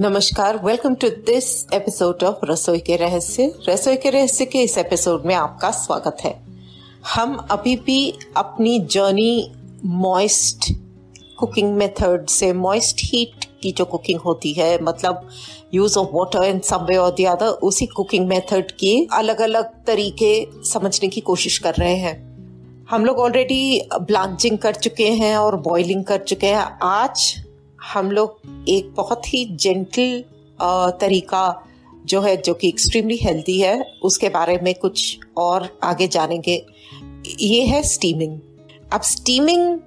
नमस्कार welcome to this episode of Rasoi ke Rahasya. रसोई के रहस्य के इस एपिसोड में आपका स्वागत है। हम अभी भी अपनी जर्नी मॉइस्ट कुकिंग मेथड से मॉइस्ट हीट की जो कुकिंग होती है मतलब use of water in some way और द उसी कुकिंग मेथड के अलग अलग तरीके समझने की कोशिश कर रहे हैं। हम लोग ऑलरेडी ब्लांचिंग कर चुके हैं और बॉइलिंग कर चुके हैं। आज हम लोग एक बहुत ही जेंटल तरीका जो है, जो कि एक्सट्रीमली हेल्दी है, उसके बारे में कुछ और आगे जानेंगे। ये है स्टीमिंग अब steaming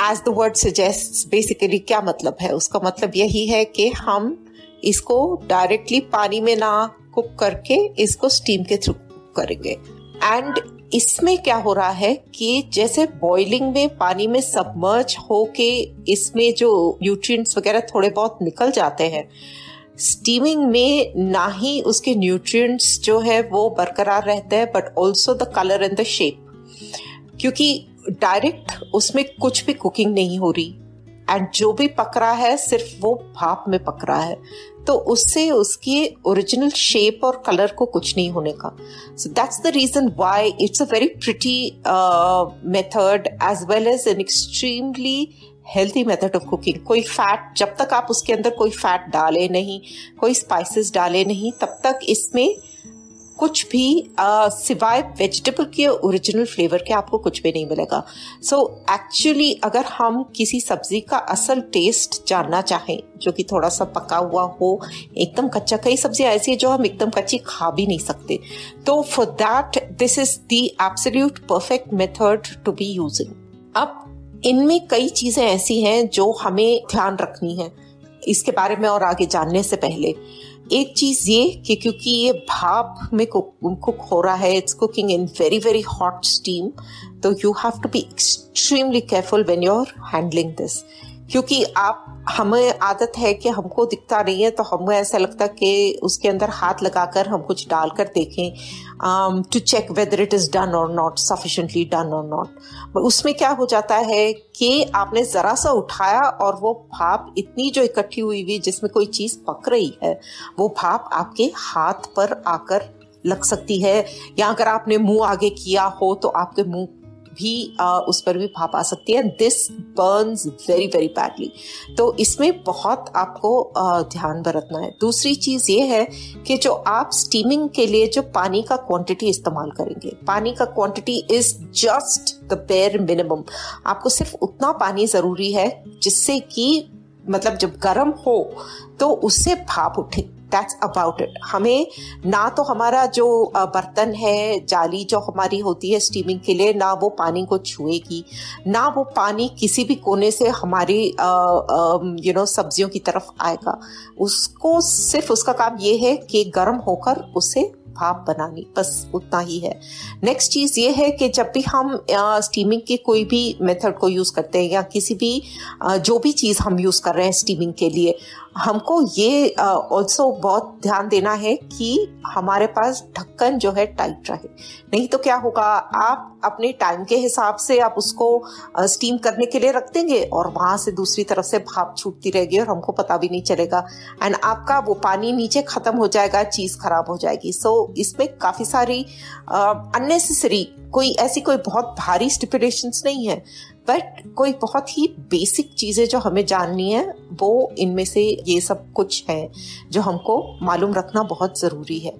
as the word suggest basically क्या मतलब है? उसका मतलब यही है कि हम इसको डायरेक्टली पानी में ना कुक करके इसको स्टीम के थ्रू करेंगे। एंड इसमें क्या हो रहा है कि जैसे बॉइलिंग में पानी में सबमर्ज होके इसमें जो न्यूट्रिएंट्स वगैरह थोड़े बहुत निकल जाते हैं स्टीमिंग में ना ही उसके न्यूट्रिएंट्स जो है वो बरकरार रहते हैं but also the colour and the shape क्योंकि डायरेक्ट उसमें कुछ भी कुकिंग नहीं हो रही एंड जो भी पक रहा है, सिर्फ़ वो भाप में पक रहा है। तो उससे उसकी ओरिजिनल शेप और कलर को कुछ नहीं होने का। So that's the reason why it's a very pretty method as well as an extremely healthy method of cooking कोई फैट जब तक आप उसके अंदर कोई फैट डाले नहीं, कोई स्पाइसेस डाले नहीं, तब तक इसमें कुछ भी सिवाय वेजिटेबल के ओरिजिनल फ्लेवर के आपको कुछ भी नहीं मिलेगा। सो so, एक्चुअली अगर हम किसी सब्ज़ी का असल टेस्ट जानना चाहें जो कि थोड़ा सा पका हुआ हो एकदम कच्चा कई सब्ज़ियाँ ऐसी है जो हम एकदम कच्ची खा भी नहीं सकते। तो for that this is the absolute perfect method to be using अब इनमें कई चीज़ें ऐसी हैं जो हमें ध्यान रखनी है। इसके बारे में और आगे जानने से पहले। एक चीज़ ये कि क्योंकि ये भाप में कुक कुक हो रहा है it's cooking in very very hot steam तो you have to be extremely careful when you are handling this क्योंकि आप, हमें आदत है कि हमको दिखता नहीं है तो हमें ऐसा लगता कि उसके अंदर हाथ लगाकर हम कुछ डालकर देखें। To whether it is done or not, sufficiently done or not. But उसमें क्या हो जाता है कि आपने जरा सा उठाया और वो भाप इतनी जो इकट्ठी हुई हुई जिसमें कोई चीज़ पक रही है वो भाप आपके हाथ पर आकर लग सकती है या अगर आपने मुँह आगे किया हो तो आपके मुँह भी आ, उस पर भी भाप आ सकती है। This burns very very badly तो इसमें बहुत आपको आ, ध्यान बरतना है। दूसरी चीज़ ये है कि जो आप स्टीमिंग के लिए जो पानी का क्वांटिटी इस्तेमाल करेंगे पानी का quantity is just the bare minimum आपको सिर्फ़ उतना पानी ज़रूरी है जिससे कि मतलब जब गर्म हो तो उससे भाप उठे। दैट्स अबाउट इट हमें ना तो हमारा जो बर्तन है, जाली जो हमारी होती है स्टीमिंग के लिए, ना वो पानी को छुएगी, ना वो पानी किसी भी कोने से हमारी यू नो सब्जियों की तरफ़ आएगा। उसको सिर्फ़ उसका काम ये है कि गर्म होकर उसे भाप बनानी, बस उतना ही है। नेक्स्ट चीज़ ये है कि जब भी हम स्टीमिंग के कोई भी मेथड को यूज़ करते हैं या किसी भी जो भी चीज़ हम यूज़ कर रहे हैं स्टीमिंग के लिए हमको ये ऑल्सो बहुत ध्यान देना है कि हमारे पास ढक्कन जो है टाइट रहे। नहीं तो क्या होगा आप अपने टाइम के हिसाब से आप उसको स्टीम करने के लिए रख देंगे और वहाँ से दूसरी तरफ़ से भाप छूटती रहेगी और हमको पता भी नहीं चलेगा। एंड आपका वो पानी नीचे खत्म हो जाएगा चीज़ खराब हो जाएगी। सो so, इसमें काफ़ी सारी अननेसेसरी कोई ऐसी कोई बहुत भारी स्टिपुलेशन नहीं है। बट कोई बहुत ही बेसिक चीज़ें जो हमें जाननी है वो इनमें से ये सब कुछ है जो हमको मालूम रखना बहुत ज़रूरी है।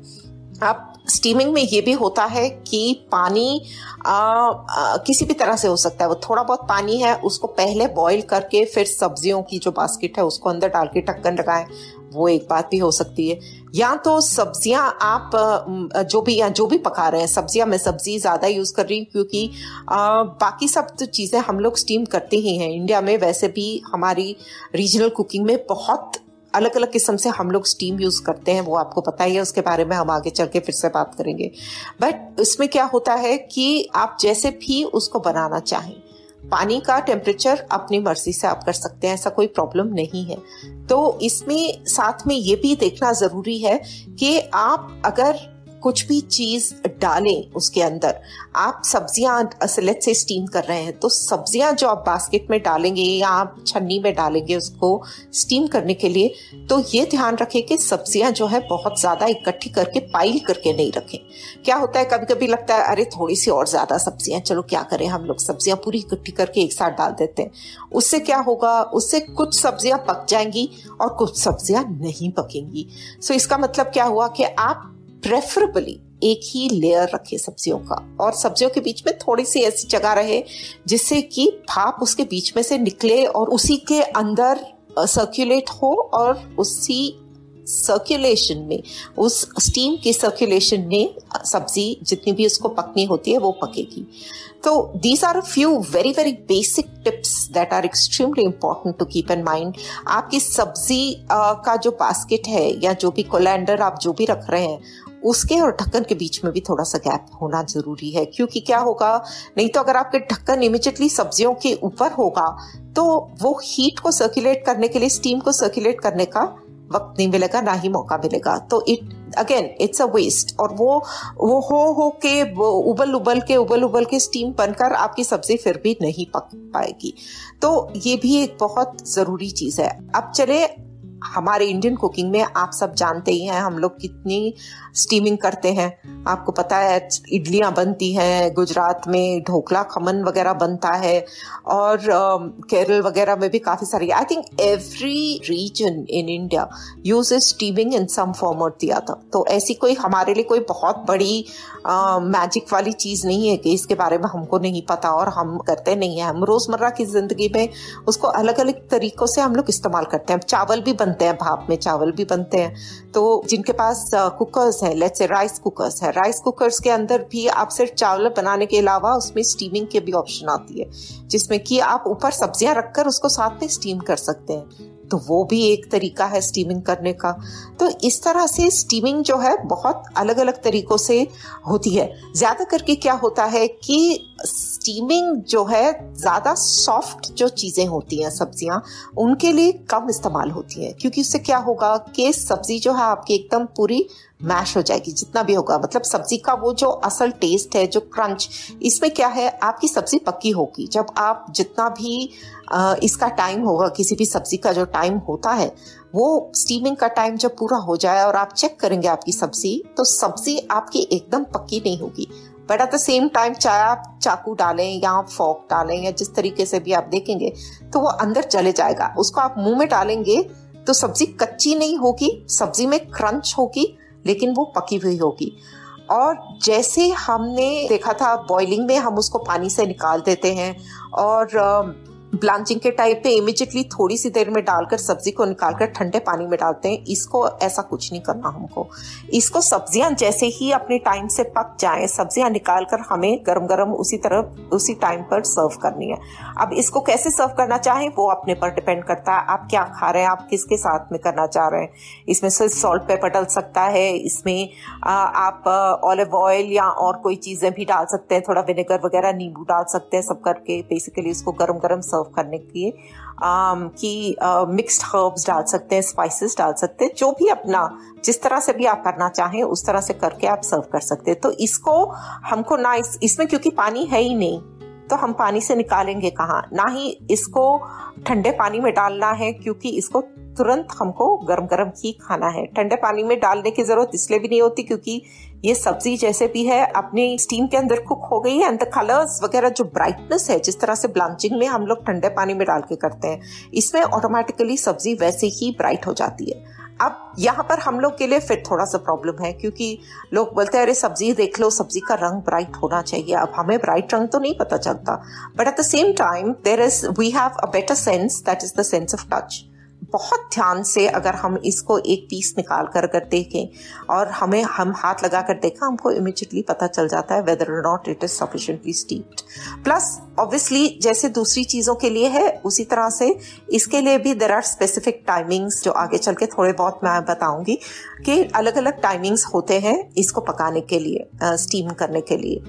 अब स्टीमिंग में ये भी होता है कि पानी आ, आ, किसी भी तरह से हो सकता है। वो थोड़ा बहुत पानी है उसको पहले बॉईल करके फिर सब्जियों की जो बास्केट है उसको अंदर डाल के ढक्कन लगाएँ। वो एक बात भी हो सकती है। या तो सब्ज़ियाँ आप जो भी, या जो भी पका रहे हैं, सब्ज़ियाँ मैं सब्ज़ी ज़्यादा यूज़ कर रही हूँ क्योंकि बाकी सब तो चीज़ें हम लोग स्टीम करते ही हैं। इंडिया में वैसे भी हमारी रीजनल कुकिंग में बहुत अलग अलग किस्म से हम लोग स्टीम यूज़ करते हैं, वो आपको पता ही है, उसके बारे में हम आगे चल के फिर से बात करेंगे। बट इसमें क्या होता है कि आप जैसे भी उसको बनाना चाहें पानी का टेम्परेचर अपनी मर्ज़ी से आप कर सकते हैं, ऐसा कोई प्रॉब्लम नहीं है। तो इसमें, साथ में ये भी देखना ज़रूरी है कि आप अगर कुछ भी चीज़ डालें उसके अंदर। आप सब्ज़ियाँ असलियत से स्टीम कर रहे हैं तो सब्ज़ियाँ जो आप बास्केट में डालेंगे या आप छन्नी में डालेंगे उसको स्टीम करने के लिए तो ये ध्यान रखें कि सब्ज़ियाँ जो है बहुत ज़्यादा इकट्ठी करके पाइल करके नहीं रखें। क्या होता है कभी कभी लगता है, अरे थोड़ी सी और ज़्यादा सब्ज़ियाँ, चलो क्या करें हम लोग, सब्ज़ियाँ पूरी इकट्ठी करके एक साथ डाल देते हैं। उससे क्या होगा, उससे कुछ सब्ज़ियाँ पक जाएँगी और कुछ सब्ज़ियाँ नहीं पकेंगी। सो इसका मतलब क्या हुआ कि आप प्रेफरेबली एक ही लेयर रखे सब्जियों का। और सब्जियों के बीच में थोड़ी सी ऐसी जगह रहे, जिससे कि भाप उसके बीच में से निकले और उसी के अंदर सर्कुलेट हो और उसी सर्कुलेशन में, उस स्टीम की सर्कुलेशन में सब्ज़ी जितनी भी उसको पकनी होती है वो पकेगी। तो these are few very very basic tips that are extremely important to keep in mind आपकी सब्ज़ी का जो बास्केट है या जो भी कोलैंडर आप जो भी रख रहे हैं उसके और ढक्कन के बीच में भी थोड़ा सा गैप होना ज़रूरी है, क्योंकि क्या होगा, नहीं तो अगर आपके ढक्कन इमिजिएटली सब्जियों के ऊपर होगा तो वो हीट को सर्कुलेट करने के लिए स्टीम को सर्कुलेट करने का वक्त नहीं मिलेगा, ना ही मौका मिलेगा। तो it again it's a waste और वो वो हो हो के उबल उबल के, उबल उबल के स्टीम बनकर आपकी सब्ज़ी फिर भी नहीं पक पाएगी। तो ये भी एक बहुत ज़रूरी चीज़ है। अब चले हमारे इंडियन कुकिंग में आप सब जानते ही हैं, हम लोग कितनी स्टीमिंग करते हैं। आपको पता है, इडलियाँ बनती हैं, गुजरात में ढोकला, खमन वगैरह बनता है, और केरल वगैरह में भी काफ़ी सारी। I think every region in India use steaming in some form और दिया था तो ऐसी कोई हमारे लिए कोई बहुत बड़ी मैजिक वाली चीज़ नहीं है कि इसके बारे में हमको नहीं पता और हम करते नहीं है। हम रोज़मर्रा की ज़िंदगी में उसको अलग अलग तरीकों से हम लोग इस्तेमाल करते हैं। चावल भी बनते हैं, भाप में चावल भी बनते हैं। तो जिनके पास कुकर्स हैं लेट्स से राइस कुकर्स है राइस कुकर्स के अंदर भी आप सिर्फ़ चावल बनाने के अलावा उसमें स्टीमिंग के भी ऑप्शन आती है, जिसमें कि आप ऊपर सब्ज़ियाँ रखकर उसको साथ में स्टीम कर सकते हैं। तो वो भी एक तरीका है स्टीमिंग करने का। तो इस तरह से स्टीमिंग जो है बहुत अलग अलग तरीकों से होती है। ज़्यादा करके क्या होता है कि स्टीमिंग जो है ज़्यादा सॉफ्ट जो चीज़ें होती हैं, सब्ज़ियाँ, उनके लिए कम इस्तेमाल होती है। क्योंकि उससे क्या होगा कि सब्ज़ी जो है आपकी एकदम पूरी मैश हो जाएगी, जितना भी होगा। मतलब सब्ज़ी का वो जो असल टेस्ट है, जो क्रंच इसमें क्या है? आपकी सब्ज़ी पक्की होगी। जब आप जितना भी इसका टाइम होगा, किसी भी सब्ज़ी का जो टाइम होता है, वो स्टीमिंग का टाइम जब पूरा हो जाए और आप चेक करेंगे आपकी सब्ज़ी तो सब्ज़ी आपकी एकदम पक्की नहीं होगी। But at the same time चाहे आप चाकू डालें या आप फॉक डालें या जिस तरीके से भी आप देखेंगे तो वो अंदर चले जाएगा। उसको आप मुँह में डालेंगे तो सब्ज़ी कच्ची नहीं होगी, सब्ज़ी में क्रंच होगी लेकिन वो पकी हुई होगी। और जैसे हमने देखा था बॉइलिंग में हम उसको पानी से निकाल देते हैं और ब्लांचिंग के टाइप पे इमिजिएटली थोड़ी सी देर में डालकर सब्ज़ी को निकालकर ठंडे पानी में डालते हैं। इसको ऐसा कुछ नहीं करना हमको। इसको सब्ज़ियाँ जैसे ही अपने टाइम से पक जाए, सब्ज़ियाँ निकालकर हमें गरम गरम उसी तरह, उसी टाइम पर सर्व करनी है। अब इसको कैसे सर्व करना चाहें, वो अपने पर डिपेंड करता है। आप क्या खा रहे हैं, आप किसके साथ में करना चाह रहे हैं? इसमें सिर्फ़ सॉल्ट पेपर डल सकता है। इसमें आप ऑलिव ऑयल या और कोई चीज़ें भी डाल सकते हैं। थोड़ा विनेगर वगैरह नींबू डाल सकते हैं सब करके। बेसिकली उसको गर्म गर्म सर्व करने के लिए कि मिक्स्ड हर्ब्स डाल सकते हैं स्पाइसेस डाल सकते हैं जो भी अपना जिस तरह से भी आप करना चाहें उस तरह से करके आप सर्व कर सकते हैं। तो इसको हमको ना इस, इसमें क्योंकि पानी है ही नहीं तो हम पानी से निकालेंगे कहाँ? ना ही इसको ठंडे पानी में डालना है क्योंकि इसको तुरंत हमको गरम गरम ही खाना है। ठंडे पानी में डालने की ज़रूरत इसलिए भी नहीं होती क्योंकि ये सब्ज़ी जैसे भी है, अपने स्टीम के अंदर कुक हो गई है एंड द कलर्स वगैरह जो ब्राइटनेस है, जिस तरह से ब्लांचिंग में हम लोग ठंडे पानी में डाल के करते हैं, इसमें ऑटोमेटिकली सब्ज़ी वैसे ही ब्राइट हो जाती है। अब यहाँ पर हम लोग के लिए फिर थोड़ा सा प्रॉब्लम है, क्योंकि लोग बोलते हैं, अरे, सब्ज़ी देख लो, सब्ज़ी का रंग ब्राइट होना चाहिए। अब हमें ब्राइट रंग तो नहीं पता चलता but at the same time there is we have a better sense that is the sense of touch बहुत ध्यान से अगर हम इसको एक पीस निकाल कर अगर देखें और हमें, हम हाथ लगा कर देखा, हमको इमिजिएटली पता चल जाता है whether not it is sufficiently steeped plus obviously जैसे दूसरी चीज़ों के लिए है, उसी तरह से इसके लिए भी देर आर स्पेसिफिक टाइमिंग्स जो आगे चल के थोड़े बहुत मैं बताऊँगी कि अलग अलग टाइमिंग्स होते हैं इसको पकाने के लिए स्टीम करने के लिए।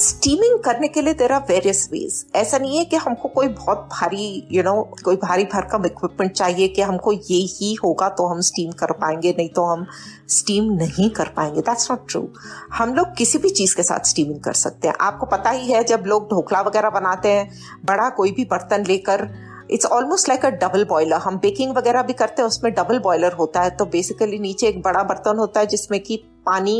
स्टीमिंग करने के लिए देर आर वेरियस वेज ऐसा नहीं है कि हमको कोई बहुत भारी यू you नो know, कोई भारी भरकम इक्विपमेंट चाहिए कि हमको ये ही होगा तो हम स्टीम कर पाएँगे नहीं तो हम स्टीम नहीं कर पाएँगे. दैट्स नॉट ट्रू हम लोग किसी भी चीज़ के साथ स्टीमिंग कर सकते हैं. आपको पता ही है जब लोग ढोकला वगैरह बनाते हैं बड़ा कोई भी बर्तन लेकर it's almost like a double boiler हम बेकिंग वगैरह भी करते हैं उसमें डबल बॉयलर होता है तो बेसिकली नीचे एक बड़ा बर्तन होता है जिसमें कि पानी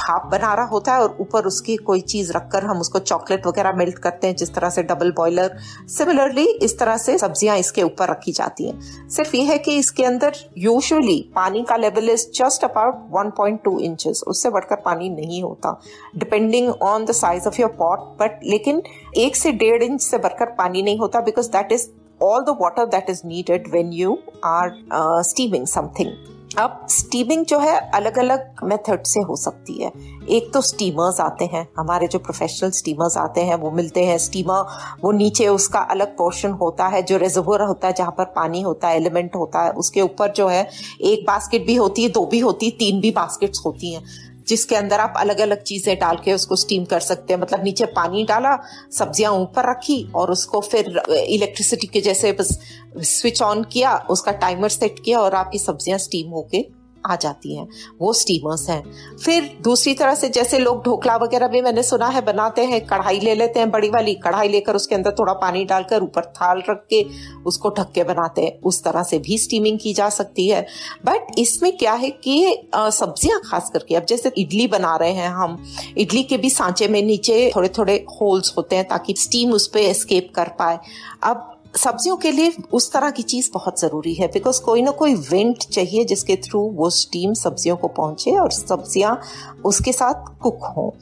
भाप बना रहा होता है और ऊपर उसकी कोई चीज़ रखकर हम उसको चॉकलेट वगैरह मेल्ट करते हैं जिस तरह से डबल बॉयलर। सिमिलरली इस तरह से सब्ज़ियाँ इसके ऊपर रखी जाती हैं। सिर्फ़ ये है कि इसके अंदर यूजुअली पानी का level is just about 1.2 inches उससे बढ़कर पानी नहीं होता। Depending on the size of your pot but लेकिन एक से डेढ़ इंच से बढ़कर पानी नहीं होता because that is all the water that is needed when you are uh, steaming something अब स्टीमिंग जो है अलग अलग मेथड से हो सकती है। एक तो स्टीमर्स आते हैं। हमारे जो प्रोफेशनल स्टीमर्स आते हैं, वो मिलते हैं। स्टीमर वो नीचे उसका अलग पोर्शन होता है, जो रिजर्वर होता है, जहाँ पर पानी होता है एलिमेंट होता है। उसके ऊपर जो है, एक बास्केट भी होती है, दो भी होती है, तीन भी बास्केट्स होती हैं। जिसके अंदर आप अलग अलग चीज़ें डाल के उसको स्टीम कर सकते हैं। मतलब नीचे पानी डाला, सब्ज़ियाँ ऊपर रखी और उसको फिर इलेक्ट्रिसिटी के जैसे बस स्विच ऑन किया, उसका टाइमर सेट किया और आपकी सब्ज़ियाँ स्टीम होके आ जाती हैं। वो स्टीमर्स हैं। फिर दूसरी तरह से जैसे लोग ढोकला वगैरह भी मैंने सुना है, बनाते हैं, कढ़ाई ले लेते हैं बड़ी वाली, कढ़ाई लेकर उसके अंदर थोड़ा पानी डालकर ऊपर थाल रख के उसको ढक के बनाते हैं। उस तरह से भी स्टीमिंग की जा सकती है। बट इसमें क्या है कि सब्ज़ियाँ खास करके, अब जैसे इडली बना रहे हैं हम, इडली के भी सांचे में नीचे थोड़े थोड़े होल्स होते हैं ताकि स्टीम उस पर एस्केप कर पाए। अब सब्जियों के लिए उस तरह की चीज़ बहुत ज़रूरी है बिकॉज़ कोई ना कोई वेंट चाहिए जिसके थ्रू वो स्टीम सब्जियों को पहुँचे और सब्ज़ियाँ उसके साथ कुक हो।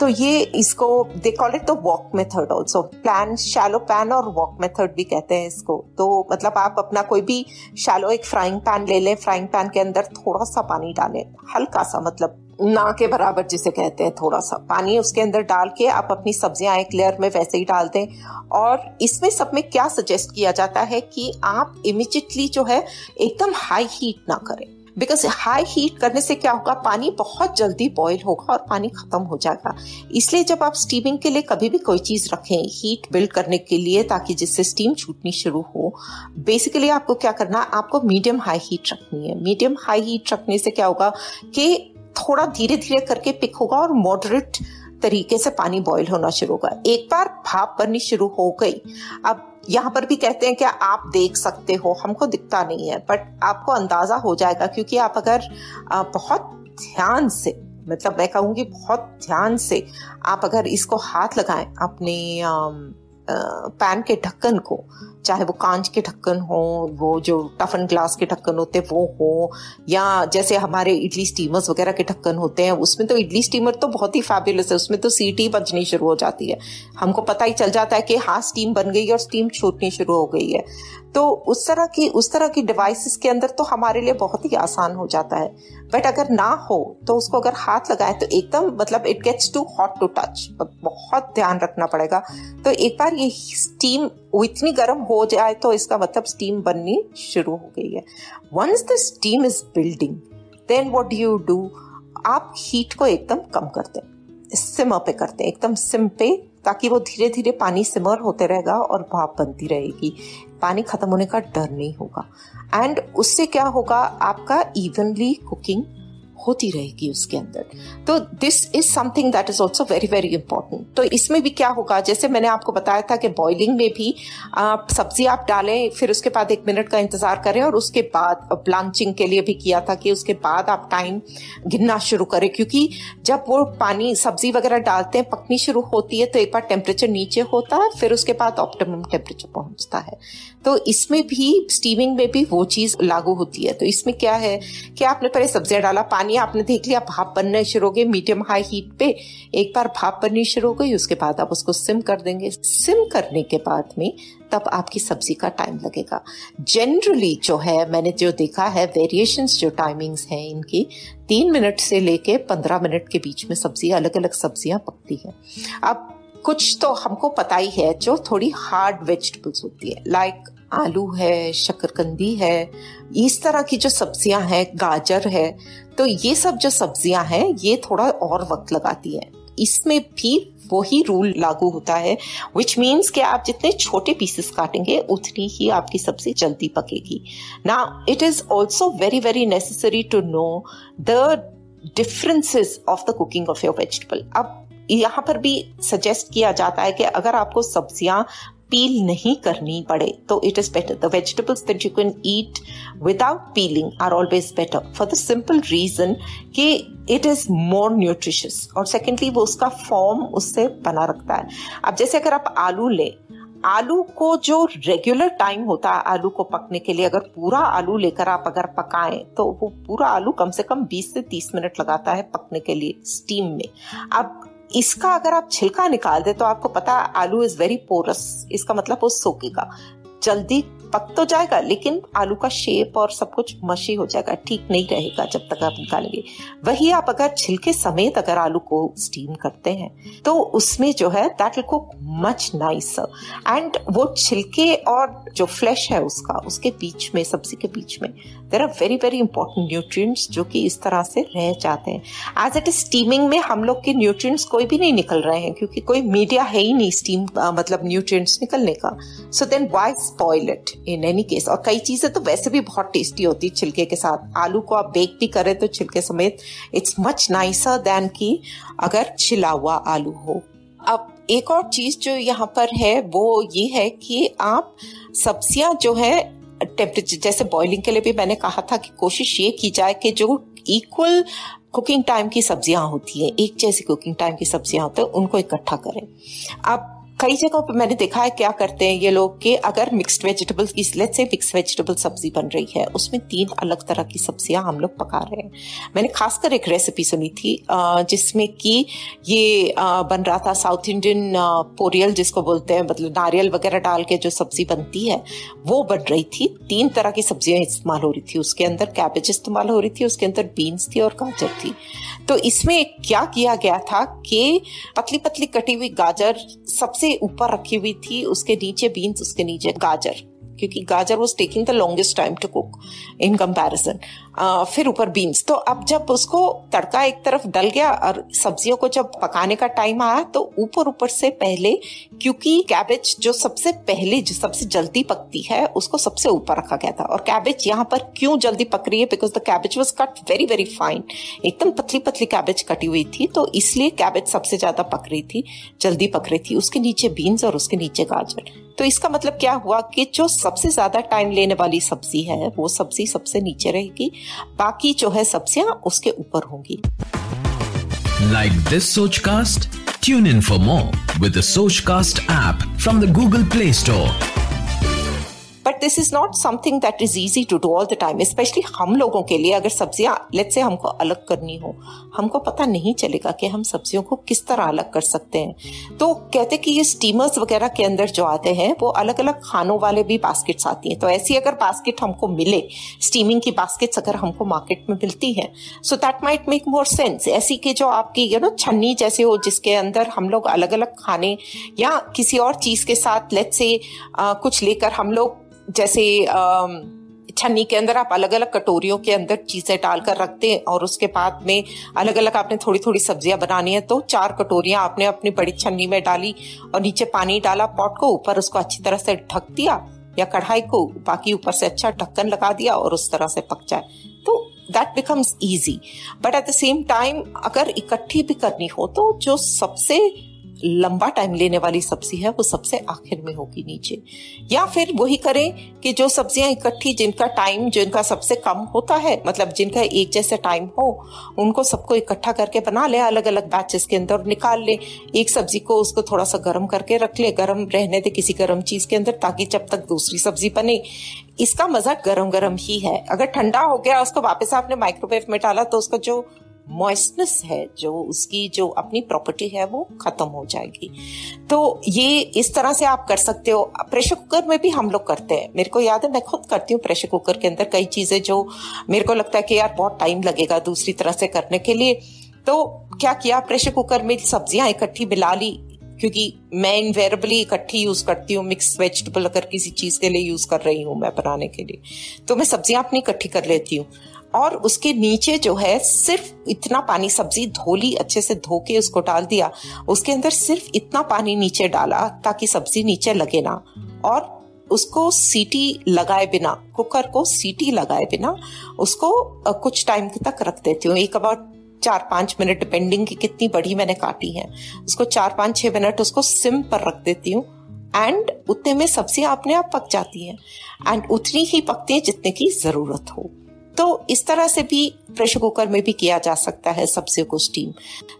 तो ये इसको they call it the wok method also plain shallow pan और वॉक मेथड भी कहते हैं इसको। तो मतलब आप अपना कोई भी शैलो एक फ्राइंग पैन ले लें फ्राइंग पैन के अंदर थोड़ा सा पानी डालें, हल्का सा मतलब ना के बराबर जिसे कहते हैं थोड़ा सा पानी उसके अंदर डाल के आप अपनी सब्ज़ियाँ एक लेयर में वैसे ही डाल दें। और इसमें सब में क्या सजेस्ट किया जाता है कि आप इमिजिएटली जो है एकदम हाई हीट ना करें। बिकॉज़ हाई हीट करने से क्या होगा? पानी बहुत जल्दी बॉयल होगा और पानी खत्म हो जाएगा। इसलिए जब आप स्टीमिंग के लिए कभी भी कोई चीज़ रखें हीट बिल्ड करने के लिए ताकि जिससे स्टीम छूटनी शुरू हो बेसिकली आपको क्या करना है आपको मीडियम हाई हीट रखनी है। मीडियम हाई हीट रखने से क्या होगा कि थोड़ा धीरे धीरे करके पिक होगा और मॉडरेट तरीके से पानी बॉईल होना शुरू होगा। एक बार भाप बननी शुरू हो गई। अब यहाँ पर भी कहते हैं कि आप देख सकते हो, हमको दिखता नहीं है बट आपको अंदाज़ा हो जाएगा क्योंकि आप अगर बहुत ध्यान से मतलब मैं कहूँगी बहुत ध्यान से आप अगर इसको हाथ लगाएँ, अपने पैन के ढक्कन को, चाहे वो कांच के ढक्कन हो, वो जो टफन ग्लास के ढक्कन होते वो हो, या जैसे हमारे इडली स्टीमर्स वगैरह के ढक्कन होते हैं, उसमें तो इडली स्टीमर तो बहुत ही फैबुलस है, उसमें तो सीटी बजनी शुरू हो जाती है। हमको पता ही चल जाता है कि हाँ स्टीम बन गई और स्टीम छूटनी शुरू हो गई है। तो उस तरह की, उस तरह की डिवाइसेस के अंदर तो हमारे लिए बहुत ही आसान हो जाता है। बट अगर ना हो तो उसको अगर हाथ लगाए तो एकदम मतलब it gets too hot to touch बहुत ध्यान रखना पड़ेगा। तो एक बार ये स्टीम इतनी गर्म हो जाए तो इसका मतलब स्टीम बननी शुरू हो गई है। Once the steam is building then what you do आप हीट को एकदम कम करते हैं सिम पे करते एकदम सिम पे ताकि वो धीरे धीरे पानी सिमर होते रहेगा और भाप बनती रहेगी। पानी खत्म होने का डर नहीं होगा। एंड उससे क्या होगा? आपका इवनली कुकिंग होती रहेगी उसके अंदर। तो this is something that is also very very important तो इसमें भी क्या होगा? जैसे मैंने आपको बताया था कि बॉइलिंग में भी, आप सब्ज़ी आप डालें, फिर उसके बाद एक मिनट का इंतज़ार करें और उसके बाद ब्लांचिंग के लिए भी किया था कि उसके बाद आप टाइम गिनना शुरू करें। क्योंकि जब वो पानी, सब्ज़ी वगैरह डालते हैं, पकनी शुरू होती है तो एक बार टेम्परेचर नीचे होता है, फिर उसके बाद ऑप्टिमम टेम्परेचर पहुँचता है। तो इसमें भी स्टीमिंग में भी वो चीज़ लागू होती है। तो इसमें क्या है कि आपने पहले सब्ज़ियाँ डाला, पानी मानिए आपने देख लिया। भाप बनने शुरू हो गई मीडियम हाई हीट पे एक बार भाप बननी शुरू हो गई, उसके बाद आप उसको सिम कर देंगे। सिम करने के बाद में तब आपकी सब्ज़ी का टाइम लगेगा। जनरली जो है, मैंने जो देखा है वेरिएशंस जो टाइमिंग्स हैं इनकी, तीन मिनट से लेके पंद्रह मिनट के बीच में सब्ज़ी अलग अलग सब्ज़ियाँ पकती हैं। अब कुछ तो हमको पता ही है, जो थोड़ी हार्ड वेजिटेबल्स होती है लाइक आलू है, शकरकंदी है, इस तरह की जो सब्ज़ियाँ हैं, गाजर है तो ये सब जो सब्ज़ियाँ हैं, ये थोड़ा और वक्त लगाती है। इसमें भी वही रूल लागू होता है विच मीन्स कि आप जितने छोटे पीसेस काटेंगे, उतनी ही आपकी सब्ज़ी जल्दी पकेगी। ना it is also very very necessary to know the differences of the cooking of your vegetable अब यहाँ पर भी सजेस्ट किया जाता है कि अगर आपको सब्ज़ियाँ पील नहीं करनी पड़े तो it is better the vegetables that you can eat without peeling are always better for the simple reason कि इट इज़ मोर न्यूट्रिशियस और सेकेंडली वो उसका फॉर्म उससे बना रखता है अब जैसे अगर आप आलू ले आलू को जो रेगुलर टाइम होता है आलू को पकने के लिए अगर पूरा आलू लेकर आप अगर पकाएँ तो वो पूरा आलू कम से कम 20 से 30 मिनट लगाता है पकने के लिए स्टीम में अब इसका अगर आप छिलका निकाल दे तो आपको पता आलू इज़ वेरी पोरस इसका मतलब वो सोकेगा जल्दी पक तो जाएगा, लेकिन आलू का शेप और सब कुछ मशी हो जाएगा, ठीक नहीं रहेगा जब तक आप निकालेंगे। वही आप अगर छिलके समेत अगर आलू को स्टीम करते हैं तो उसमें जो है that will cook much nice and वो छिलके और जो फ्लैश है उसका, उसके बीच में, सब्ज़ी के बीच में there are very very important nutrients जो कि इस तरह से रह जाते हैं। एज इट इज़ स्टीमिंग में हम लोग के न्यूट्रिएंट्स कोई भी नहीं निकल रहे हैं, क्योंकि कोई मीडिया है ही नहीं स्टीम मतलब न्यूट्रिएंट्स निकलने का। So then why spoil it in any case और कई चीज़ें तो वैसे भी बहुत टेस्टी होती है छिलके के साथ। आलू को आप बेक भी करें तो छिलके समेत इट्स मच नाइसर देन की अगर छिला हुआ आलू हो। अब एक और चीज़ जो यहाँ पर है, वो ये है कि आप सब्ज़ियाँ जो है टेम्परेचर जैसे बॉइलिंग के लिए भी मैंने कहा था कि कोशिश ये की जाए कि जो इक्वल कुकिंग टाइम की सब्ज़ियाँ होती है, एक जैसी कुकिंग टाइम की सब्ज़ियाँ होती है, उनको इकट्ठा करें। अब कई जगहों पर मैंने देखा है क्या करते हैं ये लोग कि अगर मिक्स्ड वेजिटेबल्स की से मिक्स वेजिटेबल सब्ज़ी बन रही है, उसमें तीन अलग तरह की सब्ज़ियाँ हम लोग पका रहे हैं। मैंने खासकर एक रेसिपी सुनी थी जिसमें कि ये बन रहा था साउथ इंडियन पोरियल जिसको बोलते हैं मतलब नारियल वगैरह डाल के जो सब्ज़ी बनती है, वो बन रही थी। तीन तरह की सब्ज़ियाँ इस्तेमाल हो रही थी। उसके अंदर कैबेज इस्तेमाल हो रही थी, उसके अंदर बीन्स थी और गाजर थी। तो इसमें क्या किया गया था कि पतली पतली कटी हुई गाजर सबसे ऊपर रखी हुई थी, उसके नीचे बीन्स उसके नीचे गाजर, क्योंकि गाजर was taking the longest time to cook in comparison फिर ऊपर बीन्स तो अब जब उसको तड़का एक तरफ़ डल गया और सब्जियों को जब पकाने का टाइम आया तो ऊपर ऊपर से पहले, क्योंकि कैबेज जो सबसे पहले, जो सबसे जल्दी पकती है, उसको सबसे ऊपर रखा गया था। और कैबेज यहाँ पर क्यों जल्दी पक रही है? Because the cabbage was cut very very fine एकदम पतली पतली कैबेज कटी हुई थी तो इसलिए कैबेज सबसे ज़्यादा पक रही थी, जल्दी पक रही थी। उसके नीचे बीन्स और उसके नीचे गाजर। तो इसका मतलब क्या हुआ कि जो सबसे ज़्यादा टाइम लेने वाली सब्ज़ी है, वो सब्ज़ी सबसे नीचे रहेगी। बाकी जो है सब्ज़ियाँ उसके ऊपर होंगी। Like this Sochcast tune in for more with Sochcast app from the Google Play Store but this is not something that is easy to do all the time specially हम लोगों के लिए। अगर सब्ज़ियाँ लेट से हमको अलग करनी हो, हमको पता नहीं चलेगा कि हम सब्जियों को किस तरह अलग कर सकते हैं। तो कहते कि ये स्टीमर्स वगैरह के अंदर जो आते हैं, वो अलग अलग खानों वाले भी बास्केट्स आती हैं। तो ऐसी अगर बास्केट हमको मिले स्टीमिंग की बास्केट्स अगर हमको मार्केट में मिलती हैं so that might make more sense ऐसी के जो आपकी यू नो छन्नी जैसे हो, जिसके अंदर हम लोग अलग अलग खाने या किसी और चीज़ के साथ लेट से कुछ लेकर हम लोग जैसे छन्नी के अंदर आप अलग अलग कटोरियों के अंदर चीज़ें डालकर रखते हैं और उसके बाद में अलग अलग आपने थोड़ी थोड़ी सब्ज़ियाँ बनानी है तो चार कटोरियाँ आपने अपनी बड़ी छन्नी में डाली और नीचे पानी डाला, पॉट को ऊपर उसको अच्छी तरह से ढक दिया या कढ़ाई को बाकी ऊपर से अच्छा ढक्कन लगा दिया और उस तरह से पक जाए। तो that becomes easy but at the same time अगर इकट्ठी भी करनी हो तो जो सबसे लंबा टाइम लेने वाली सब्ज़ी है, वो सबसे आखिर में होगी नीचे। या फिर वही करें कि जो सब्ज़ियाँ इकट्ठी, जिनका टाइम जिनका सबसे कम होता है मतलब जिनका एक जैसे टाइम हो, उनको सबको इकट्ठा करके बना ले अलग अलग बैचेस के अंदर निकाल ले। एक सब्ज़ी को उसको थोड़ा सा गर्म करके रख ले, गर्म रहने दे किसी गर्म चीज़ के अंदर, ताकि जब तक दूसरी सब्ज़ी बने। इसका मज़ा गरम गरम ही है। अगर ठंडा हो गया, उसको वापस आपने माइक्रोवेव में डाला तो उसका जो मॉइस्टनेस है, जो उसकी जो अपनी प्रॉपर्टी है, वो खत्म हो जाएगी। तो ये इस तरह से आप कर सकते हो। प्रेशर कुकर में भी हम लोग करते हैं। मेरे को याद है, मैं खुद करती हूँ प्रेशर कुकर के अंदर कई चीज़ें जो मेरे को लगता है कि यार बहुत टाइम लगेगा दूसरी तरह से करने के लिए। तो क्या किया? प्रेशर कुकर में सब्ज़ियाँ इकट्ठी मिला ली, क्योंकि मैं इनवेरेबली इकट्ठी यूज़ करती हूँ। मिक्स वेजिटेबल अगर किसी चीज़ के लिए यूज़ कर रही हूँ मैं बनाने के लिए। तो मैं सब्ज़ियाँ अपनी इकट्ठी कर लेती हूँ। और उसके नीचे जो है सिर्फ़ इतना पानी, सब्ज़ी धोली, अच्छे से धो के उसको डाल दिया। उसके अंदर सिर्फ़ इतना पानी नीचे डाला ताकि सब्ज़ी नीचे लगे ना। और उसको सीटी लगाए बिना, कुकर को सीटी लगाए बिना उसको कुछ टाइम तक रख देती हूँ। एक अबाउट चार पाँच मिनट, डिपेंडिंग की कितनी बड़ी मैंने काटी है। उसको चार पाँच छह मिनट उसको सिम पर रख देती हूँ एंड उतने में सब्ज़ियाँ अपने आप पक जाती हैं। एंड उतनी ही पकती है जितने की ज़रूरत हो। तो इस तरह से भी प्रेशर कुकर में भी किया जा सकता है सब्जियों को स्टीम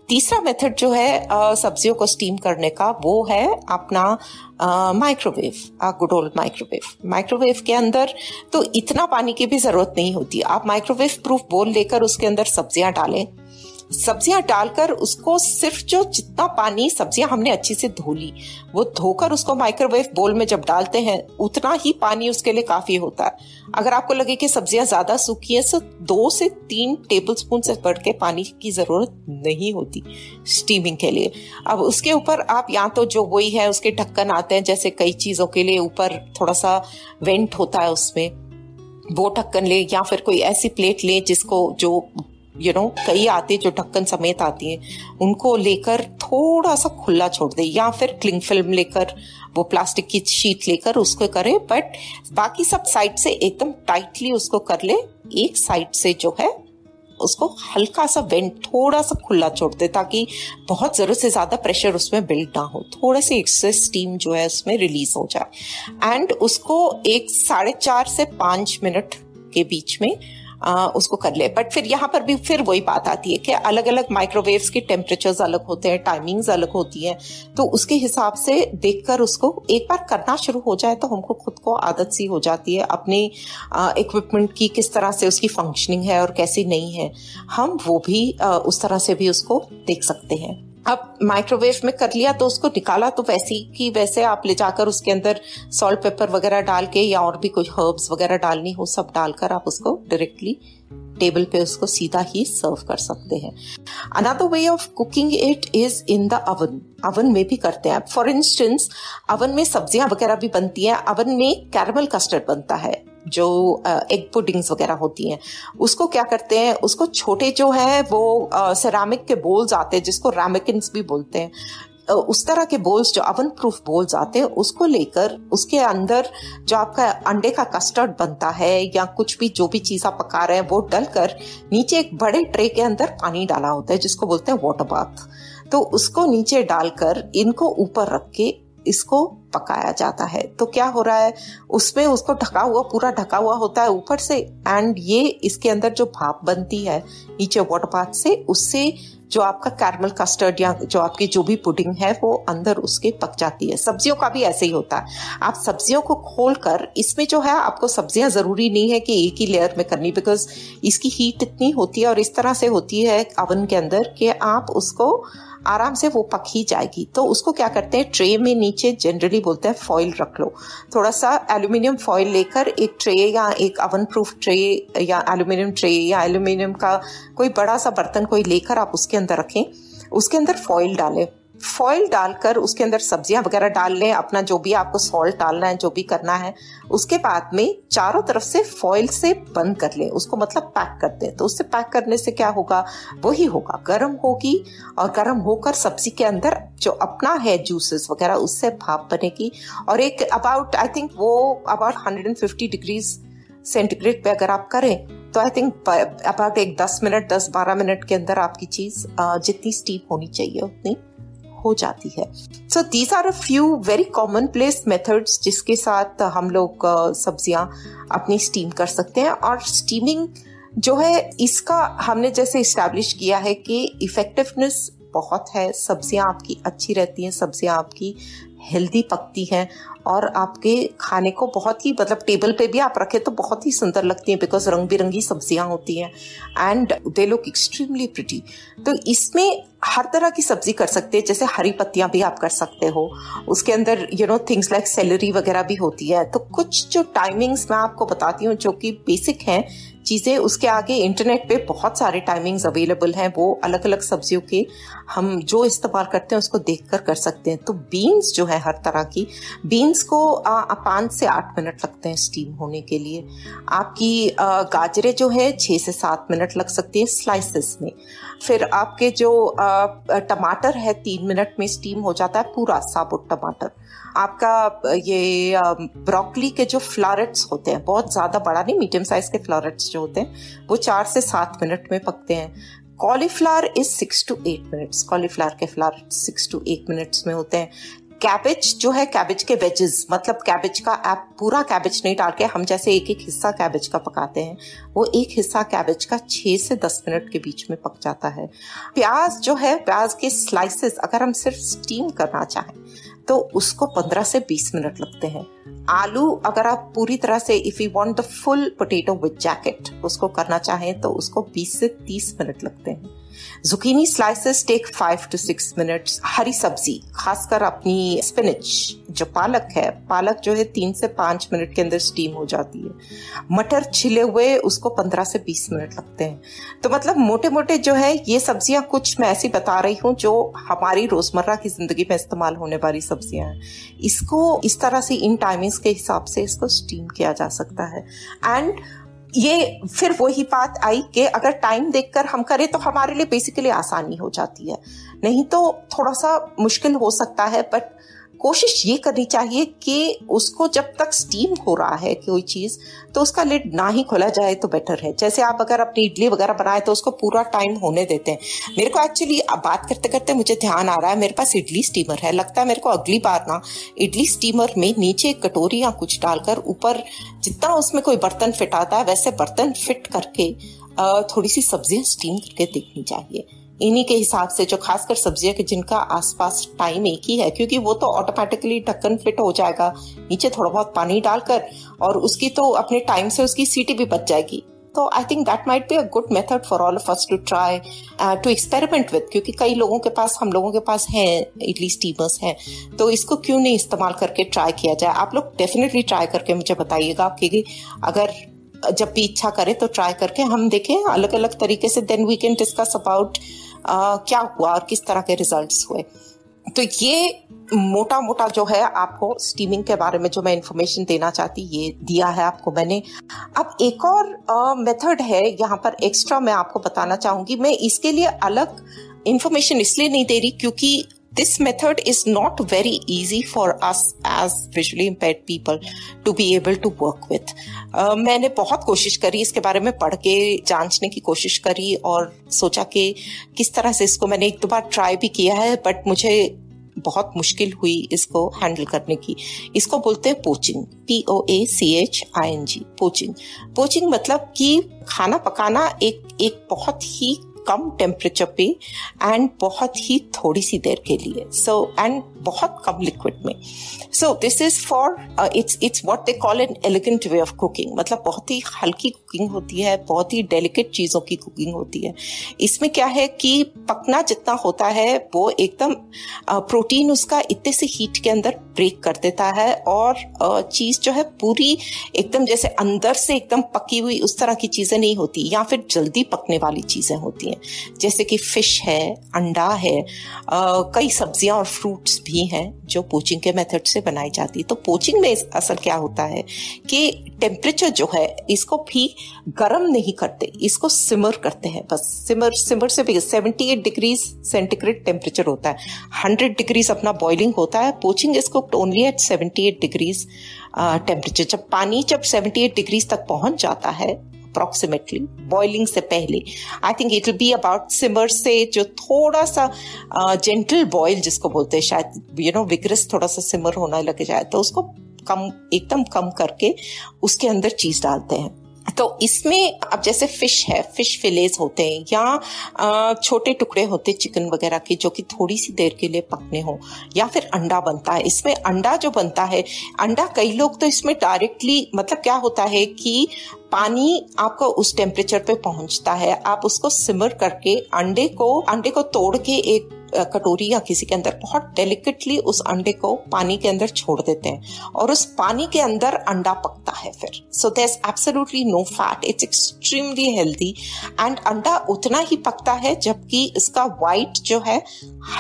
तीसरा मेथड जो है सब्जियों को स्टीम करने का वो है अपना microwave good old microwave microwave के अंदर तो इतना पानी की भी ज़रूरत नहीं होती। आप माइक्रोवेव प्रूफ बोल लेकर उसके अंदर सब्ज़ियाँ डालें। सब्ज़ियाँ डालकर उसको सिर्फ़ जो जितना पानी सब्ज़ियाँ हमने अच्छी से धो ली, वो धोकर उसको माइक्रोवेव बोल में जब डालते हैं, उतना ही पानी उसके लिए काफ़ी होता है। अगर आपको लगे कि सब्ज़ियाँ ज़्यादा सूखी है तो दो से तीन टेबल स्पून से बढ़ के पानी की ज़रूरत नहीं होती स्टीमिंग के लिए। अब उसके ऊपर आप या तो जो वही है, उसके ढक्कन आते हैं, जैसे कई चीज़ों के लिए ऊपर थोड़ा सा वेंट होता है उसमें, वो ढक्कन ले या फिर कोई ऐसी प्लेट ले जिसको जो यू नो कई आते जो ढक्कन समेत आती हैं, उनको लेकर थोड़ा सा खुला छोड़ दे, या फिर क्लिंग फ़िल्म लेकर, वो प्लास्टिक की शीट लेकर उसको करे बट बाकी सब साइड से एकदम टाइटली उसको कर ले, एक साइड से जो है, उसको हल्का सा वेंट थोड़ा सा खुला छोड़ दे, ताकि बहुत ज़रूरत से ज़्यादा प्रेशर उसमें बिल्ड ना हो, थोड़ा सी एक्सेस स्टीम जो है उसमें रिलीज़ हो जाए। एंड उसको एक साढ़े चार से पाँच मिनट के बीच में आ, उसको कर ले। बट फिर यहाँ पर भी फिर वही बात आती है कि अलग अलग माइक्रोवेव्स के टेम्परेचर्स अलग होते हैं टाइमिंग्स अलग होती हैं। तो उसके हिसाब से देखकर उसको एक बार करना शुरू हो जाए तो हमको खुद को आदत सी हो जाती है अपने इक्विपमेंट की किस तरह से उसकी फंक्शनिंग है और कैसी नहीं है। हम वो भी आ, उस तरह से भी उसको देख सकते हैं। अब माइक्रोवेव में कर लिया तो उसको निकाला तो वैसे की वैसे आप ले जाकर उसके अंदर सॉल्ट पेपर वगैरह डाल के या और भी कोई हर्ब्स वगैरह डालनी हो, सब डालकर आप उसको डायरेक्टली टेबल पे उसको सीधा ही सर्व कर सकते हैं। Another way of cooking it is in the oven oven में भी करते हैं। फॉर इंस्टेंस अवन में सब्ज़ियाँ वगैरह भी बनती हैं। अवन में कैरमल कस्टर्ड बनता है। जो एग पुडिंग्स वगैरह होती हैं, उसको क्या करते हैं, उसको छोटे जो है, वो सेरामिक के बोल्स आते हैं, जिसको रैमिकिन भी बोलते हैं। उस तरह के बोल्स जो अवन प्रूफ बोल्स आते हैं, उसको लेकर, उसके अंदर जो आपका अंडे का कस्टर्ड बनता है, या कुछ भी, जो भी चीज़ आप पका रहे हैं, वो डलकर नीचे एक बड़े ट्रे के अंदर पानी डाला होता है, जिसको बोलते हैं वाटर बाथ तो उसको नीचे डालकर, इनको ऊपर रख के, इसको पकाया जाता है। तो क्या हो रहा है? उसमें उसको ढका हुआ, पूरा ढका हुआ होता है ऊपर से। एंड ये इसके अंदर जो भाप बनती है, नीचे वाटर पाथ से, उससे जो आपका कैरमल कस्टर्ड या जो आपकी जो भी पुडिंग है, वो अंदर उसके पक जाती है। सब्जियों का भी ऐसे ही होता है। आप सब्जियों को खोल कर इसमें जो है, आपको सब्ज़ियाँ ज़रूरी नहीं है कि एक ही लेयर में करनी बिकॉज़ इसकी हीट इतनी होती है और इस तरह से होती है अवन के अंदर कि आप उसको आराम से वो पक ही जाएगी। तो उसको क्या करते हैं? ट्रे में नीचे जनरली बोलते हैं फॉइल रख लो। थोड़ा सा एल्यूमिनियम फॉइल लेकर एक ट्रे या एक अवन प्रूफ ट्रे या एल्यूमिनियम ट्रे या एल्यूमिनियम का कोई बड़ा सा बर्तन कोई लेकर आप उसके अंदर रखें, उसके अंदर फॉइल डालें। फॉइल डालकर उसके अंदर सब्ज़ियाँ वगैरह डाल लें, अपना जो भी आपको सॉल्ट डालना है, जो भी करना है, उसके बाद में चारों तरफ़ से फॉइल से बंद कर लें। उसको मतलब पैक कर दें। तो उससे पैक करने से क्या होगा? वही होगा, गर्म होगी और गर्म होकर सब्ज़ी के अंदर जो अपना है जूसेस वगैरह, उससे भाप बनेगी। और एक अबाउट आई थिंक वो about hundred and fifty degrees centigrade पे अगर आप करें तो आई थिंक अबाउट एक दस मिनट, दस बारह मिनट के अंदर आपकी चीज़ जितनी स्टीप होनी चाहिए, उतनी हो जाती है। So these are a few very commonplace methods जिसके साथ हम लोग सब्ज़ियाँ अपनी स्टीम कर सकते हैं। और स्टीमिंग जो है, इसका हमने जैसे इस्टेब्लिश किया है कि इफेक्टिवनेस बहुत है। सब्ज़ियाँ आपकी अच्छी रहती हैं, सब्ज़ियाँ आपकी हेल्दी पकती हैं और आपके खाने को बहुत ही मतलब टेबल पे भी आप रखें तो बहुत ही सुंदर लगती हैं बिकॉज़ रंग बिरंगी सब्ज़ियाँ होती हैं and they look extremely pretty तो इसमें हर तरह की सब्ज़ी कर सकते हैं, जैसे हरी पत्तियाँ भी आप कर सकते हो। उसके अंदर you know things like celery वगैरह भी होती है। तो कुछ जो टाइमिंग्स मैं आपको बताती हूँ, जो कि बेसिक हैं, चीज़ें उसके आगे इंटरनेट पे बहुत सारे टाइमिंग्स अवेलेबल हैं। वो अलग अलग सब्जियों के हम जो इस्तेमाल करते हैं, उसको देख कर कर सकते हैं। तो बीन्स जो है हर तरह की बीन्स को पाँच से आठ मिनट लगते हैं स्टीम होने के लिए। आपकी गाजरे जो है छः से सात मिनट लग सकती है स्लाइसिस में। फिर आपके जो टमाटर है, तीन मिनट में स्टीम हो जाता है, पूरा साबुत टमाटर। आपका ये ब्रोकली के जो फ्लॉरेट्स होते हैं, बहुत ज़्यादा बड़ा नहीं मीडियम साइज़ के फ्लारेट्स जो होते हैं, वो चार से सात मिनट में पकते हैं। Cauliflower is six to eight minutes cauliflower के flower six to eight minutes में होते हैं। कैबेज जो है कैबेज के वेजेस मतलब कैबेज का आप पूरा कैबेज नहीं डाल के हम जैसे एक एक हिस्सा कैबेज का पकाते हैं, वो एक हिस्सा कैबेज का छह से दस मिनट के बीच में पक जाता है। प्याज जो है, प्याज के स्लाइसेस अगर हम सिर्फ़ स्टीम करना चाहें तो उसको 15 से 20 मिनट लगते हैं। आलू अगर आप पूरी तरह से if you want the full potato with jacket उसको करना चाहें तो उसको 20 से 30 मिनट लगते हैं। Zucchini slices take five to six minutes हरी सब्ज़ी, खासकर अपनी स्पिनिच जो पालक है, पालक जो है तीन से पाँच मिनट के अंदर स्टीम हो जाती है। मटर छिले हुए, उसको पंद्रह से बीस मिनट लगते हैं। तो मतलब मोटे मोटे जो है, ये सब्ज़ियाँ कुछ मैं ऐसी बता रही हूँ, जो हमारी रोज़मर्रा की ज़िंदगी में इस्तेमाल होने वाली सब्ज़ियाँ हैं। इसको इस तरह से इन टाइमिंग्स के हिसाब से इसको स्टीम किया जा सकता है। एंड ये फिर वही बात आई कि अगर टाइम देखकर हम करें तो हमारे लिए बेसिकली आसानी हो जाती है। नहीं तो थोड़ा सा मुश्किल हो सकता है बट कोशिश ये करनी चाहिए कि उसको जब तक स्टीम हो रहा है कोई चीज़ तो उसका लिड ना ही खोला जाए तो बेटर है। जैसे आप अगर अपनी इडली वगैरह बनाए तो उसको पूरा टाइम होने देते हैं। मेरे को एक्चुअली बात करते करते मुझे ध्यान आ रहा है मेरे पास इडली स्टीमर है। लगता है मेरे को अगली बार ना इडली स्टीमर में नीचे कटोरी या कुछ डालकर ऊपर जितना उसमें कोई बर्तन फिट आता है वैसे बर्तन फिट करके थोड़ी सी सब्ज़ियाँ स्टीम करके देखनी चाहिए। इन्हीं के हिसाब से जो खासकर सब्ज़ियाँ के जिनका आसपास टाइम एक ही है, क्योंकि वो तो ऑटोमेटिकली ढक्कन फिट हो जाएगा। नीचे थोड़ा बहुत पानी डालकर और उसकी तो अपने टाइम से उसकी सीटी भी बच जाएगी। तो I think that might be a good method for all of us to try to experiment with क्योंकि कई लोगों के पास, हम लोगों के पास है इडली स्टीमर्स हैं। तो इसको क्यों नहीं इस्तेमाल करके ट्राई किया जाए? आप लोग डेफिनेटली ट्राई करके मुझे बताइएगा क्योंकि अगर जब भी इच्छा करे तो ट्राई करके। हम देखें अलग अलग तरीके से then we can discuss about क्या हुआ और किस तरह के रिजल्ट्स हुए? तो ये मोटा मोटा जो है आपको स्टीमिंग के बारे में जो मैं इंफॉर्मेशन देना चाहती, ये दिया है आपको मैंने। अब एक और मेथड है, यहाँ पर एक्स्ट्रा मैं आपको बताना चाहूँगी। मैं इसके लिए अलग इन्फॉर्मेशन इसलिए नहीं दे रही क्योंकि this method is not very easy for us as visually impaired people to be able to work with. Uh, मैंने बहुत कोशिश करी इसके बारे में पढ़ के जांचने की कोशिश करी और सोचा कि किस तरह से इसको मैंने एक दो बार ट्राई भी किया है बट मुझे बहुत मुश्किल हुई इसको हैंडल करने की इसको बोलते हैं poaching P O A C H I N G poaching poaching मतलब कि खाना पकाना एक एक बहुत ही कम टेम्परेचर पे एंड बहुत ही थोड़ी सी देर के लिए। सो एंड बहुत कम लिक्विड में। So this is for it's it's what they call an elegant way of cooking मतलब बहुत ही हल्की कुकिंग होती है बहुत ही डेलिकेट चीज़ों की कुकिंग होती है। इसमें क्या है कि पकना जितना होता है वो एकदम प्रोटीन uh, उसका इतने से हीट के अंदर ब्रेक कर देता है और uh, चीज़ जो है पूरी एकदम जैसे अंदर से एकदम पकी हुई उस तरह की चीज़ें नहीं होती या फिर जल्दी पकने वाली चीज़ें होती हैं जैसे कि फ़िश है अंडा है आ, कई सब्ज़ियाँ और फ्रूट्स भी हैं जो पोचिंग के मेथड से बनाई जाती है। तो पोचिंग में असल क्या होता है कि टेम्परेचर जो है इसको भी गर्म नहीं करते इसको सिमर करते हैं। बस सिमर सिमर से भी seventy eight degrees centigrade temperature होता है। हंड्रेड डिग्रीज अपना बॉइलिंग होता है। Poaching cooked only at seventy eight degrees temperature जब पानी जब सेवेंटी एट डिग्रीज तक पहुँच जाता है अप्रोक्सीमेटली बॉइलिंग से पहले. I think it will be about simmer से जो थोड़ा सा जेंटल uh, बॉयल जिसको बोलते हैं शायद यू नो विग्रस थोड़ा सा सिमर होना लग जाए तो उसको कम एकदम कम करके उसके अंदर चीज़ डालते हैं. तो इसमें अब जैसे फ़िश है फ़िश फिलेज होते हैं या छोटे टुकड़े होते चिकन वगैरह के जो कि थोड़ी सी देर के लिए पकने हो या फिर अंडा बनता है। इसमें अंडा जो बनता है, अंडा कई लोग तो इसमें डायरेक्टली मतलब क्या होता है कि पानी आपका उस टेम्परेचर पे पहुँचता है। आप उसको सिमर करके अंडे को अंडे को तोड़ के एक कटोरी या किसी के अंदर बहुत डेलिकेटली उस अंडे को पानी के अंदर छोड़ देते हैं और उस पानी के अंदर अंडा पकता है फिर। So there absolutely no fat it's extremely healthy and अंडा उतना ही पकता है जबकि इसका वाइट जो है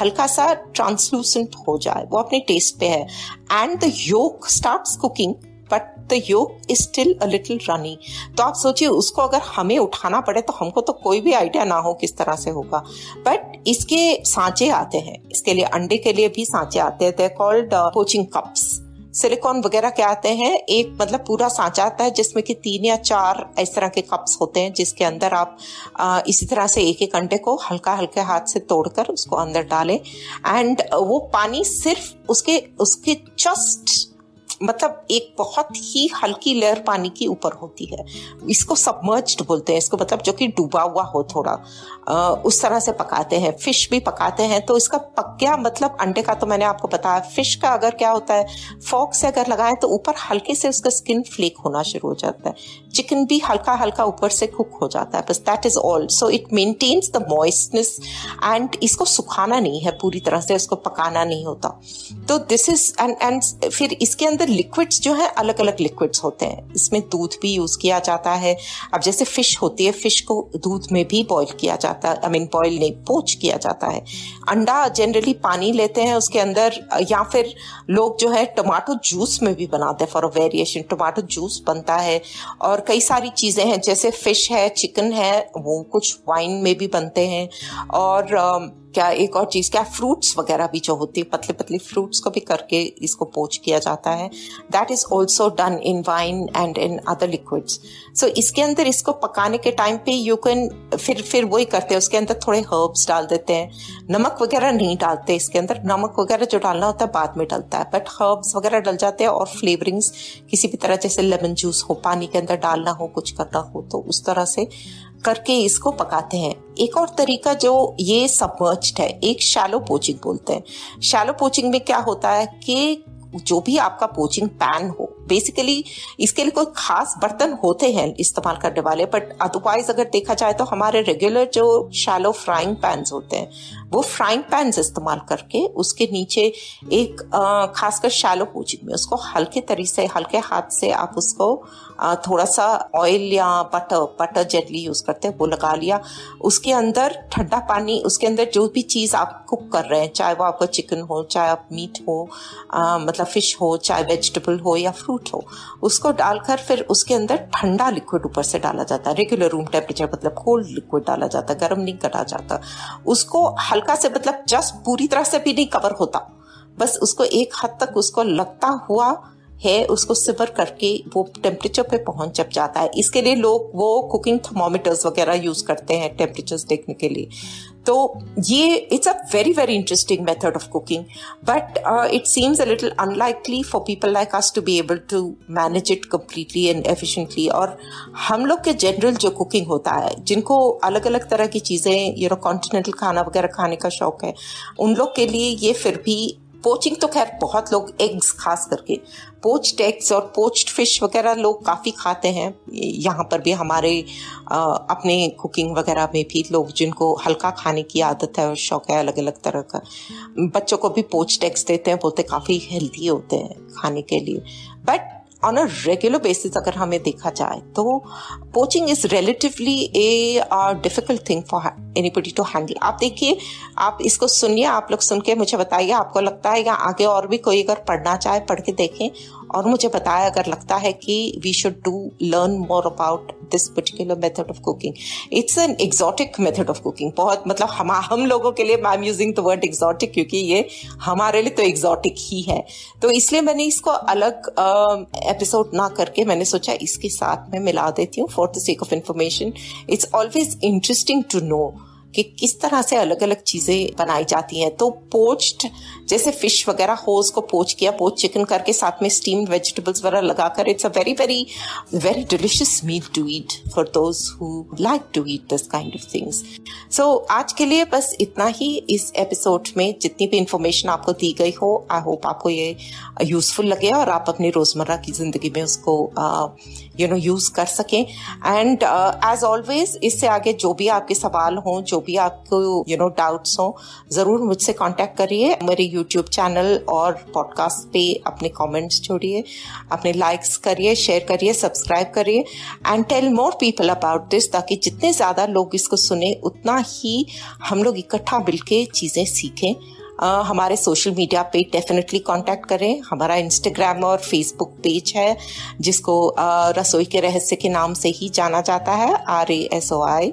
हल्का सा ट्रांसलूसेंट हो जाए। वो अपने टेस्ट पे है। And the yolk start cooking but the yolk is still a little runny तो आप सोचिए उसको अगर हमें उठाना पड़े तो हमको तो कोई भी आइडिया ना हो किस तरह से होगा। बट इसके सांचे आते हैं। इसके लिए अंडे के लिए भी सांचे आते हैं। They called poaching cups silicone वगैरह क्या आते हैं। एक मतलब पूरा सांचा आता है जिसमें कि तीन या चार इस तरह के कप्स होते हैं जिसके अंदर आप आ, इसी तरह से एक एक अंडे को हल्का हल्के हाथ से तोड़कर उसको अंदर डालें। एंड वो पानी सिर्फ़ उसके उसके जस्ट मतलब एक बहुत ही हल्की लेयर पानी की ऊपर होती है। इसको सबमर्ज्ड बोलते हैं। इसको मतलब जो कि डूबा हुआ हो थोड़ा। आ, उस तरह से पकाते हैं। फ़िश भी पकाते हैं। तो इसका पक्या मतलब अंडे का तो मैंने आपको बताया। फ़िश का अगर क्या होता है फॉक से अगर लगाएँ तो ऊपर हल्के से उसका स्किन फ्लेक होना शुरू हो जाता है। चिकन भी हल्का हल्का ऊपर से कुक हो जाता है। बस that is all so it maintains the moistness and इसको सुखाना नहीं है पूरी तरह से। उसको पकाना नहीं होता। तो दिस इज़ एंड एंड फिर इसके अंदर लिक्विड्स जो है अलग अलग लिक्विड्स होते हैं। इसमें दूध भी यूज़ किया जाता है। अब जैसे फ़िश होती है फ़िश को दूध में भी बॉईल किया जाता है आई मीन बॉईल नहीं पोच किया जाता है। अंडा जनरली पानी लेते हैं उसके अंदर, या फिर लोग जो है टमाटो जूस में भी बनाते हैं for a variation tomato juice बनता है। और कई सारी चीज़ें हैं, जैसे फ़िश है चिकन है, वो कुछ वाइन में भी बनते हैं। और क्या एक और चीज़, क्या फ्रूट्स वगैरह भी जो होती है पतले पतले फ्रूट्स को भी करके इसको पोच किया जाता है। That is also done in wine and in other liquids so इसके अंदर इसको पकाने के टाइम पे यू कैन फिर फिर वही करते हैं। उसके अंदर थोड़े हर्ब्स डाल देते हैं। नमक वगैरह नहीं डालते इसके अंदर। नमक वगैरह जो डालना होता है बाद में डलता है। बट हर्ब्स वगैरह डल जाते हैं और फ्लेवरिंग्स किसी भी तरह जैसे लेमन जूस हो, पानी के अंदर डालना हो, कुछ करना हो तो उस तरह से करके इसको पकाते हैं। एक और तरीका जो ये सबमर्ज्ड है, एक शैलो पोचिंग बोलते हैं। शैलो पोचिंग में क्या होता है कि जो भी आपका पोचिंग पैन हो बेसिकली इसके लिए कोई खास बर्तन होते हैं इस्तेमाल करने वाले बट अदरवाइज़ अगर देखा जाए तो हमारे रेगुलर जो शैलो फ्राइंग पैन होते हैं वो फ्राइंग पैन इस्तेमाल करके उसके नीचे एक खासकर शैलो पोचिंग में उसको हल्के तरीके से हल्के हाथ से आप उसको थोड़ा सा ऑयल या बटर बटर जेटली यूज़ करते हैं वो लगा लिया। उसके अंदर ठंडा पानी उसके अंदर जो भी चीज़ आप कुक कर रहे हैं चाहे वो आपका चिकन हो चाहे आप मीट हो आ, मतलब फ़िश हो चाहे वेजिटेबल हो या फ्रूट हो उसको डालकर फिर उसके अंदर ठंडा लिक्विड ऊपर से डाला जाता है। रेगुलर रूम टेम्परेचर मतलब कोल्ड लिक्विड डाला जाता है गर्म नहीं करा जाता। उसको हल्का से मतलब जस्ट पूरी तरह से भी नहीं कवर होता। बस उसको एक हद तक उसको लगता हुआ है, उसको सिपर करके वो टेम्परेचर पे पहुँच जब जाता है। इसके लिए लोग वो कुकिंग थर्मोमीटर्स वगैरह यूज़ करते हैं टेम्परेचर देखने के लिए। तो ये it's a very very interesting method of cooking but it seems a little unlikely for people like us to be able to manage it completely and efficiently और हम लोग के जनरल जो कुकिंग होता है, जिनको अलग अलग तरह की चीज़ें यू नो कॉन्टिनेंटल खाना वगैरह खाने का शौक है, उन लोग के लिए ये फिर भी पोचिंग तो खैर बहुत लोग एग्स खास करके पोच एग्स और पोच्ड फ़िश वगैरह लोग काफ़ी खाते हैं। यहाँ पर भी हमारे आ, अपने कुकिंग वगैरह में भी लोग जिनको हल्का खाने की आदत है और शौक है अलग अलग तरह का बच्चों को भी पोच एग्स देते हैं बोलते काफ़ी हेल्दी होते हैं खाने के लिए। But on a regular basis अगर हमें देखा जाए तो poaching is relatively a difficult thing for anybody to handle आप देखिए, आप इसको सुनिए, आप लोग सुन के मुझे बताइए, आपको लगता है या आगे और भी कोई अगर पढ़ना चाहे, पढ़ के देखें और मुझे बताया अगर लगता है कि we should do learn more about this particular method of cooking it's an exotic method of cooking बहुत मतलब हम हम लोगों के लिए I am using the word exotic क्योंकि ये हमारे लिए तो एग्जॉटिक ही है। तो इसलिए मैंने इसको अलग एपिसोड ना करके मैंने सोचा इसके साथ में मिला देती हूँ for the sake of information it's always interesting to know कि किस तरह से अलग अलग चीज़ें बनाई जाती हैं। तो पोच्ड, जैसे फ़िश वगैरह हो, उसको पोच किया, पोच चिकन करके साथ में स्टीम्ड वेजिटेबल्स वगैरह लगाकर it's a very very very delicious meat to eat for those who like to eat this kind of things so आज के लिए बस इतना ही इस एपिसोड में। जितनी भी इंफॉर्मेशन आपको दी गई हो आई होप आपको ये यूजफुल लगे और आप अपनी रोज़मर्रा की ज़िंदगी में उसको यू नो यूज़ कर सकें। एंड एज ऑलवेज इससे आगे जो भी आपके सवाल हों, जो भी आपको यू नो डाउट्स हो ज़रूर मुझसे कांटेक्ट करिए। मेरे यूट्यूब चैनल और पॉडकास्ट पे अपने कमेंट्स छोड़िए अपने लाइक्स करिए शेयर करिए सब्सक्राइब करिए। And tell more people about this ताकि जितने ज़्यादा लोग इसको सुने उतना ही हम लोग इकट्ठा मिलके चीज़ें सीखें। Uh, हमारे सोशल मीडिया पे डेफिनेटली कांटेक्ट करें। हमारा इंस्टाग्राम और फेसबुक पेज है जिसको uh, रसोई के रहस्य के नाम से ही जाना जाता है R A S O I